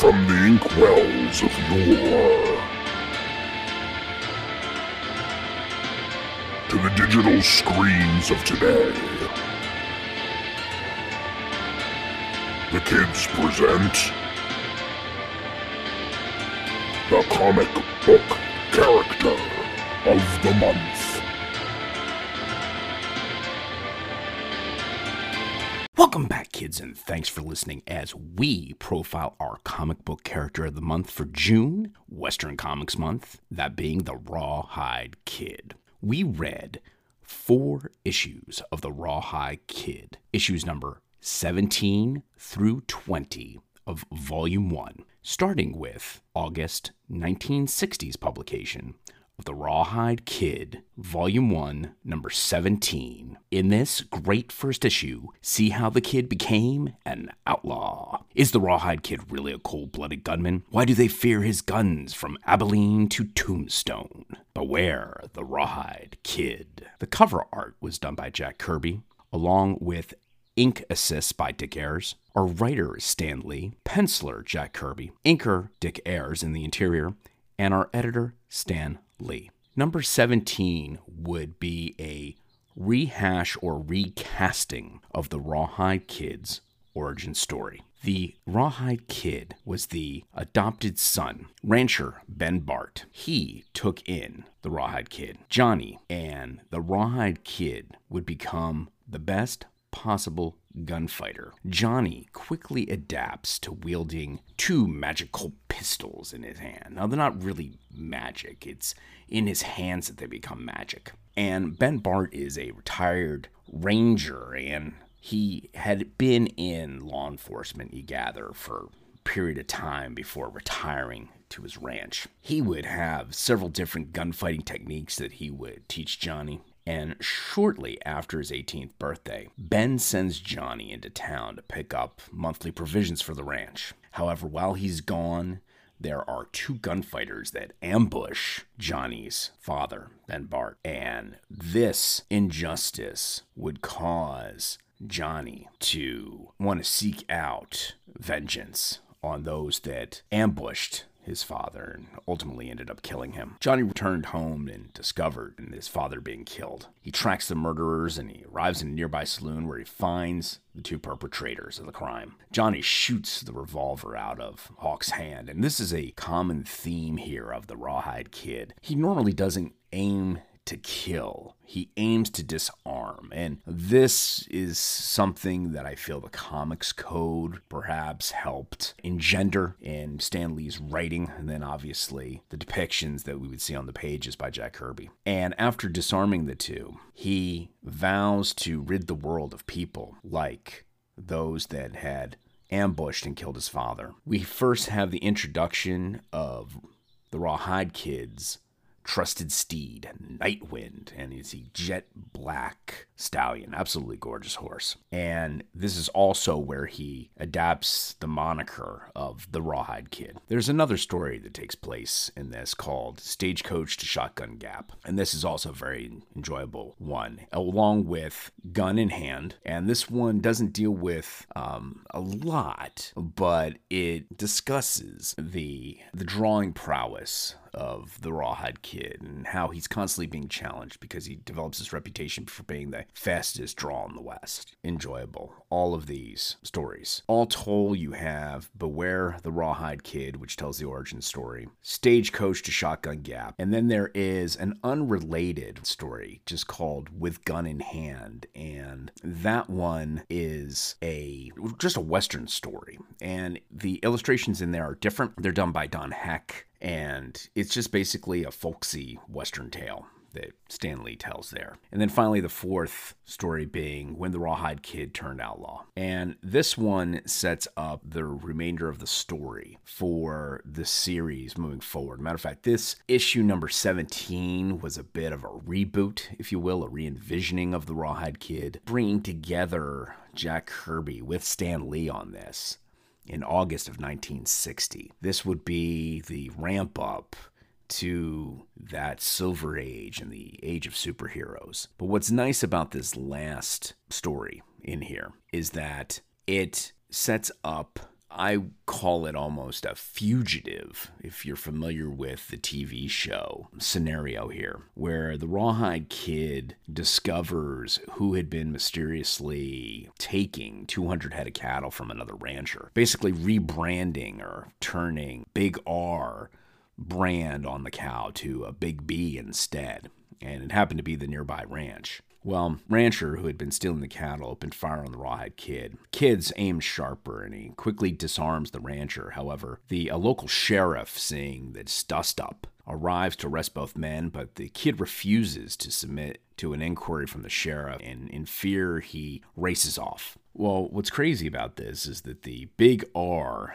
From the inkwells of yore to the digital screens of today, the kids present the comic book character of the month. Welcome back, kids, and thanks for listening as we profile our comic book character of the month for June, Western Comics Month, that being the Rawhide Kid. We read four issues of the Rawhide Kid, issues number 17 through 20 of Volume 1, starting with August 1960's publication The Rawhide Kid, Volume 1, Number 17. In this great first issue, see how the kid became an outlaw. Is the Rawhide Kid really a cold blooded gunman? Why do they fear his guns from Abilene to Tombstone? Beware the Rawhide Kid. The cover art was done by Jack Kirby, along with ink assists by Dick Ayers. Our writer is Stan Lee, penciler Jack Kirby, inker Dick Ayers in the interior, and our editor Stan Lee. Number 17 would be a rehash or recasting of the Rawhide Kid's origin story. The Rawhide Kid was the adopted son, rancher Ben Bart. He took in the Rawhide Kid, Johnny, and the Rawhide Kid would become the best possible gunfighter. Johnny quickly adapts to wielding two magical pistols in his hand. Now, they're not really magic, it's in his hands that they become magic. And Ben Bart is a retired ranger, and he had been in law enforcement, you gather, for a period of time before retiring to his ranch. He would have several different gunfighting techniques that he would teach Johnny. And shortly after his 18th birthday, Ben sends Johnny into town to pick up monthly provisions for the ranch. However, while he's gone, there are two gunfighters that ambush Johnny's father, Ben Bart. And this injustice would cause Johnny to want to seek out vengeance on those that ambushed his father and ultimately ended up killing him. Johnny returned home and discovered his father being killed. He tracks the murderers and he arrives in a nearby saloon where he finds the two perpetrators of the crime. Johnny shoots the revolver out of Hawk's hand, and this is a common theme here of the Rawhide Kid. He normally doesn't aim to kill. He aims to disarm. And this is something that I feel the comics code perhaps helped engender in Stan Lee's writing, and then obviously the depictions that we would see on the pages by Jack Kirby. And after disarming the two, he vows to rid the world of people like those that had ambushed and killed his father. We first have the introduction of the Rawhide Kids trusted steed, Nightwind, and he's a jet black stallion, absolutely gorgeous horse. And this is also where he adapts the moniker of the Rawhide Kid. There's another story that takes place in this called Stagecoach to Shotgun Gap, and this is also a very enjoyable one, along with Gun in Hand. And this one doesn't deal with um, a lot, but it discusses the the drawing prowess of the Rawhide Kid and how he's constantly being challenged because he develops this reputation for being the fastest draw in the West. Enjoyable. All of these stories. All told, you have Beware the Rawhide Kid, which tells the origin story, Stagecoach to Shotgun Gap, and then there is an unrelated story just called With Gun in Hand, and that one is a just a Western story, and the illustrations in there are different. They're done by Don Heck and it's just basically a folksy Western tale that Stan Lee tells there. And then finally, the fourth story being When the Rawhide Kid Turned Outlaw. And this one sets up the remainder of the story for the series moving forward. Matter of fact, this issue number 17 was a bit of a reboot, if you will, a re envisioning of the Rawhide Kid, bringing together Jack Kirby with Stan Lee on this in August of 1960. This would be the ramp up to that silver age and the age of superheroes. But what's nice about this last story in here is that it sets up I call it almost a fugitive, if you're familiar with the TV show scenario here, where the Rawhide Kid discovers who had been mysteriously taking 200 head of cattle from another rancher, basically rebranding or turning Big R brand on the cow to a Big B instead. And it happened to be the nearby ranch. Well, Rancher, who had been stealing the cattle, opened fire on the Rawhide Kid. Kid's aimed sharper and he quickly disarms the rancher. However, the a local sheriff, seeing this dust up, arrives to arrest both men, but the kid refuses to submit to an inquiry from the sheriff, and in fear, he races off. Well, what's crazy about this is that the Big R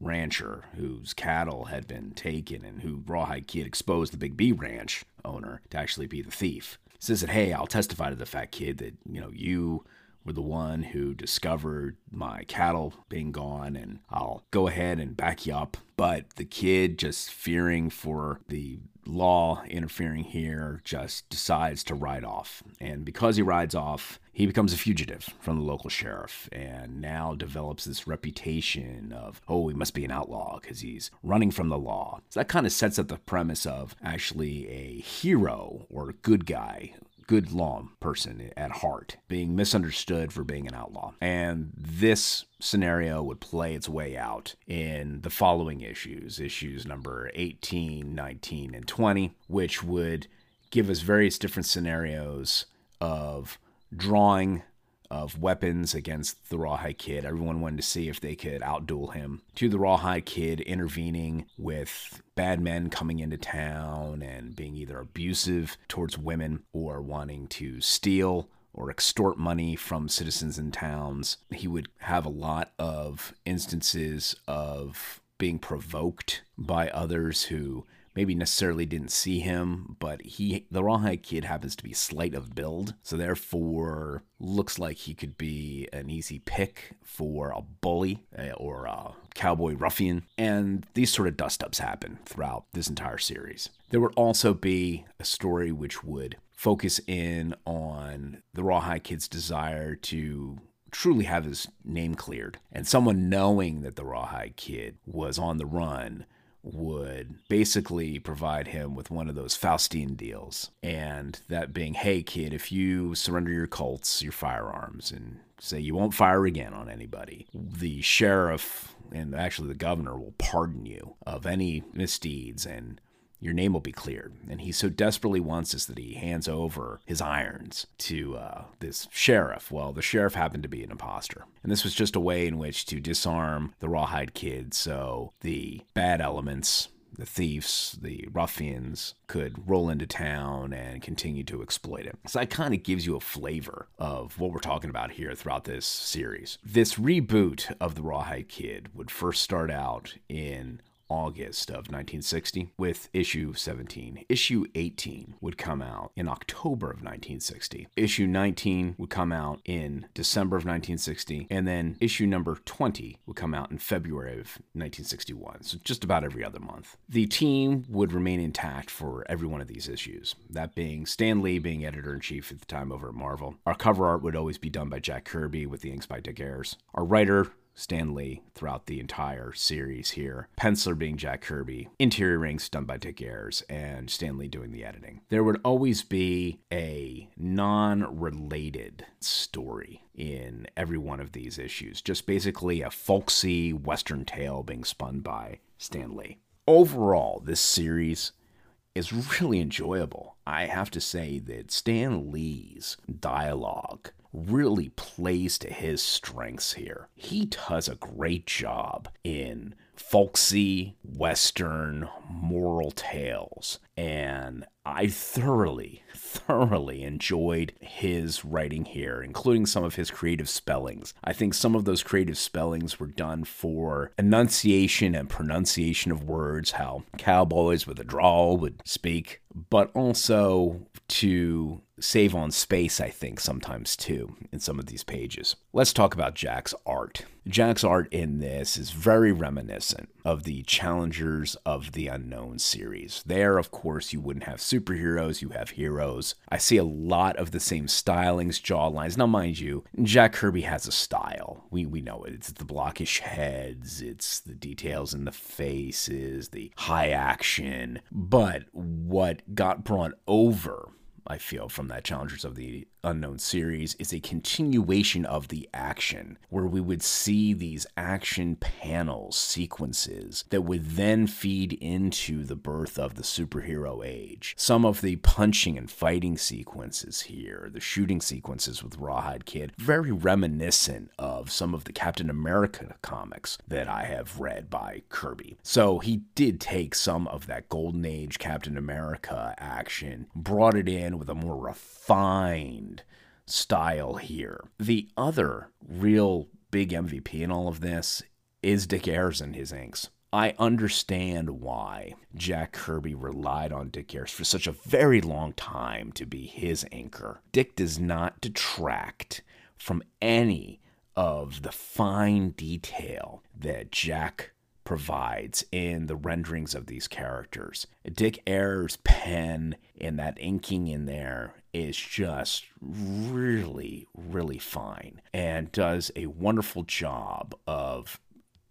rancher whose cattle had been taken and who Rawhide Kid exposed the Big B ranch owner to actually be the thief says that, hey, I'll testify to the fat kid that, you know, you were the one who discovered my cattle being gone, and I'll go ahead and back you up. But the kid, just fearing for the law interfering here, just decides to ride off. And because he rides off, he becomes a fugitive from the local sheriff and now develops this reputation of, oh, he must be an outlaw because he's running from the law. So that kind of sets up the premise of actually a hero or a good guy good law person at heart, being misunderstood for being an outlaw. And this scenario would play its way out in the following issues issues number 18, 19, and 20, which would give us various different scenarios of drawing of weapons against the Rawhide Kid. Everyone wanted to see if they could outduel him. To the Rawhide Kid intervening with bad men coming into town and being either abusive towards women or wanting to steal or extort money from citizens in towns. He would have a lot of instances of being provoked by others who maybe necessarily didn't see him, but he the Rawhide Kid happens to be slight of build, so therefore looks like he could be an easy pick for a bully eh, or a cowboy ruffian. And these sort of dust ups happen throughout this entire series. There would also be a story which would focus in on the Rawhide Kid's desire to truly have his name cleared and someone knowing that the Rawhide Kid was on the run would basically provide him with one of those Faustian deals. And that being, hey, kid, if you surrender your Colts, your firearms, and say you won't fire again on anybody, the sheriff and actually the governor will pardon you of any misdeeds and your name will be cleared. And he so desperately wants this that he hands over his irons to uh, this sheriff. Well, the sheriff happened to be an imposter. And this was just a way in which to disarm the Rawhide Kid so the bad elements, the thieves, the ruffians could roll into town and continue to exploit it. So that kind of gives you a flavor of what we're talking about here throughout this series. This reboot of the Rawhide Kid would first start out in August of 1960 with issue 17. Issue 18 would come out in October of 1960. Issue 19 would come out in December of 1960. And then issue number 20 would come out in February of 1961. So just about every other month. The team would remain intact for every one of these issues, that being Stan Lee being editor in chief at the time over at Marvel. Our cover art would always be done by Jack Kirby with the inks by Dick Ayers. Our writer Stan Lee throughout the entire series here. Penciler being Jack Kirby, interior rings done by Dick Ayers, and Stan Lee doing the editing. There would always be a non related story in every one of these issues, just basically a folksy Western tale being spun by Stan Lee. Overall, this series is really enjoyable. I have to say that Stan Lee's dialogue really plays to his strengths here. He does a great job in folksy western moral tales and I thoroughly thoroughly enjoyed his writing here including some of his creative spellings. I think some of those creative spellings were done for enunciation and pronunciation of words how cowboys with a drawl would speak but also to save on space, I think, sometimes too, in some of these pages. Let's talk about Jack's art. Jack's art in this is very reminiscent of the Challengers of the Unknown series. There, of course, you wouldn't have superheroes, you have heroes. I see a lot of the same stylings, jawlines. Now, mind you, Jack Kirby has a style. We, we know it. It's the blockish heads, it's the details in the faces, the high action. But what got brought over I feel, from that Challengers of the Unknown series is a continuation of the action, where we would see these action panels, sequences that would then feed into the birth of the superhero age. Some of the punching and fighting sequences here, the shooting sequences with Rawhide Kid, very reminiscent of some of the Captain America comics that I have read by Kirby. So he did take some of that Golden Age Captain America action, brought it in with a more refined style here. The other real big MVP in all of this is Dick Ayers and his inks. I understand why Jack Kirby relied on Dick Ayers for such a very long time to be his anchor. Dick does not detract from any of the fine detail that Jack provides in the renderings of these characters. Dick Ayers' pen and that inking in there is just really, really fine and does a wonderful job of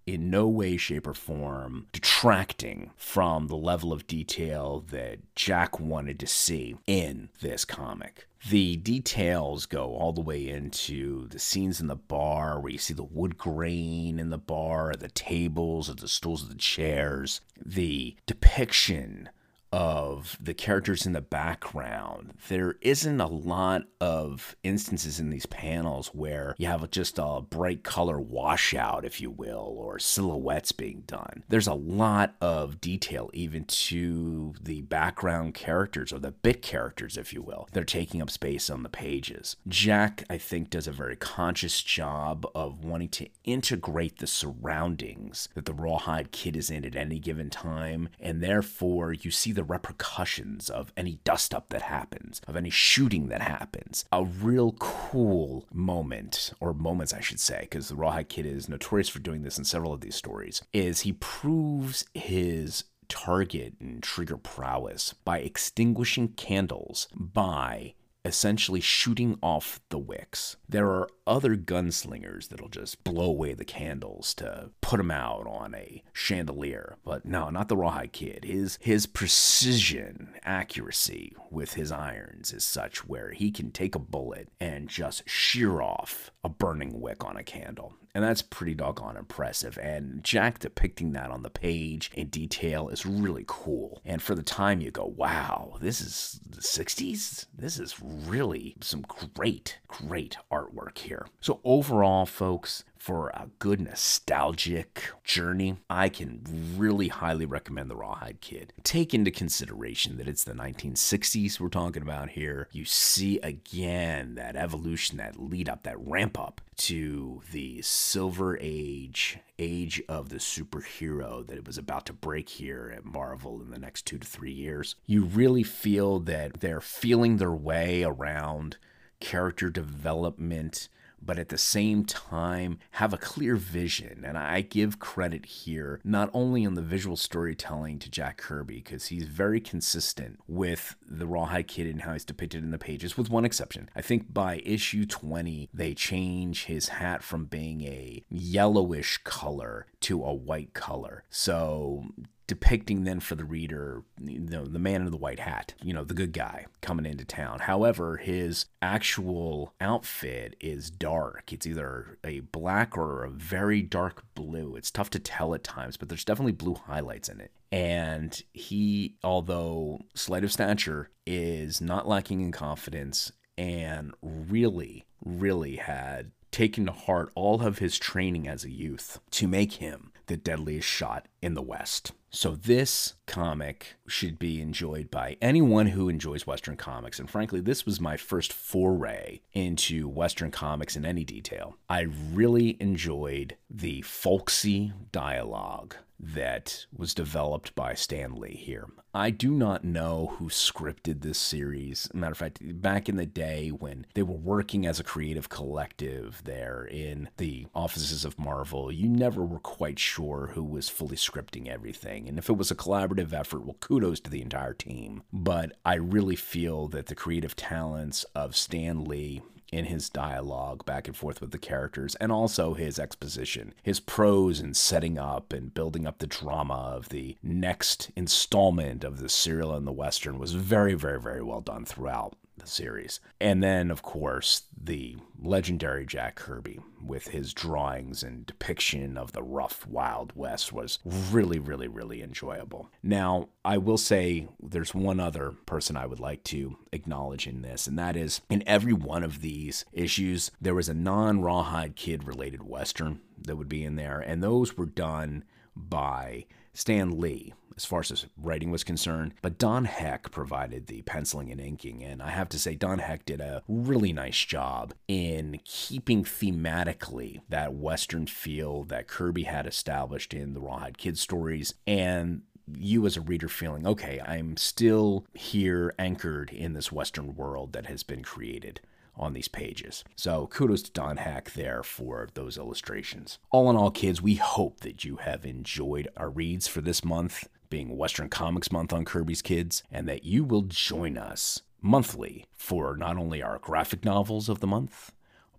in no way, shape, or form detracting from the level of detail that Jack wanted to see in this comic. The details go all the way into the scenes in the bar where you see the wood grain in the bar, the tables, or the stools, or the chairs, the depiction of the characters in the background. There isn't a lot of instances in these panels where you have just a bright color washout, if you will, or silhouettes being done. There's a lot of detail, even to the background characters or the bit characters, if you will. They're taking up space on the pages. Jack, I think, does a very conscious job of wanting to integrate the surroundings that the Rawhide Kid is in at any given time, and therefore you see the repercussions of any dust up that happens, of any shooting that happens. A real cool moment, or moments, I should say, because the Rawhide Kid is notorious for doing this in several of these stories, is he proves his target and trigger prowess by extinguishing candles by essentially shooting off the wicks. There are other gunslingers that'll just blow away the candles to put them out on a chandelier. But no, not the Rawhide Kid. His his precision, accuracy with his irons is such where he can take a bullet and just shear off a burning wick on a candle. And that's pretty doggone impressive. And Jack depicting that on the page in detail is really cool. And for the time, you go, wow, this is the 60s? This is really some great, great artwork here. So, overall, folks, for a good nostalgic journey, I can really highly recommend The Rawhide Kid. Take into consideration that it's the 1960s we're talking about here. You see again that evolution, that lead up, that ramp up to the Silver Age, age of the superhero that it was about to break here at Marvel in the next two to three years. You really feel that they're feeling their way around character development but at the same time have a clear vision. And I give credit here not only on the visual storytelling to Jack Kirby, because he's very consistent with the Rawhide Kid and how he's depicted in the pages, with one exception. I think by issue 20, they change his hat from being a yellowish color to a white color. So depicting then for the reader, you know, the man in the white hat, you know, the good guy coming into town. However, his actual outfit is dark. It's either a black or a very dark blue. It's tough to tell at times, but there's definitely blue highlights in it. And he, although slight of stature, is not lacking in confidence and really, really had taken to heart all of his training as a youth to make him the deadliest shot in the West. So, this comic should be enjoyed by anyone who enjoys Western comics. And frankly, this was my first foray into Western comics in any detail. I really enjoyed the folksy dialogue that was developed by Stan Lee here. I do not know who scripted this series. Matter of fact, back in the day when they were working as a creative collective there in the offices of Marvel, you never were quite sure who was fully scripting everything. And if it was a collaborative effort, well, kudos to the entire team. But I really feel that the creative talents of Stan Lee in his dialogue back and forth with the characters and also his exposition, his prose in setting up and building up the drama of the next installment of the serial and the Western was very, very, very well done throughout the series. And then, of course, the legendary Jack Kirby with his drawings and depiction of the rough Wild West was really, really, really enjoyable. Now, I will say there's one other person I would like to acknowledge in this, and that is in every one of these issues, there was a non Rawhide Kid related Western that would be in there, and those were done by Stan Lee, as far as his writing was concerned, but Don Heck provided the penciling and inking, and I have to say, Don Heck did a really nice job in keeping thematically that Western feel that Kirby had established in the Rawhide Kid stories, and you as a reader feeling, okay, I'm still here anchored in this Western world that has been created on these pages. So kudos to Don Heck there for those illustrations. All in all, kids, we hope that you have enjoyed our reads for this month being Western Comics Month on Kirby's Kids, and that you will join us monthly for not only our graphic novels of the month,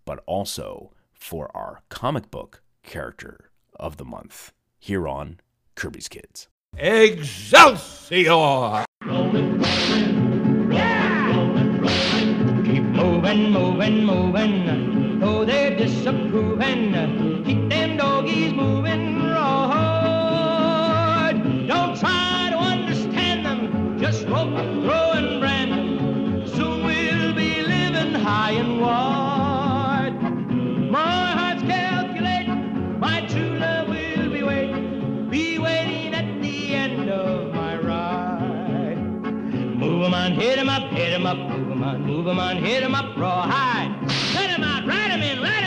but also for our comic book character of the month here on Kirby's Kids. Excelsior! Hit 'em up, hit 'em up, move 'em on, move 'em on, hit 'em up, rawhide. Cut 'em out, ride 'em in, ride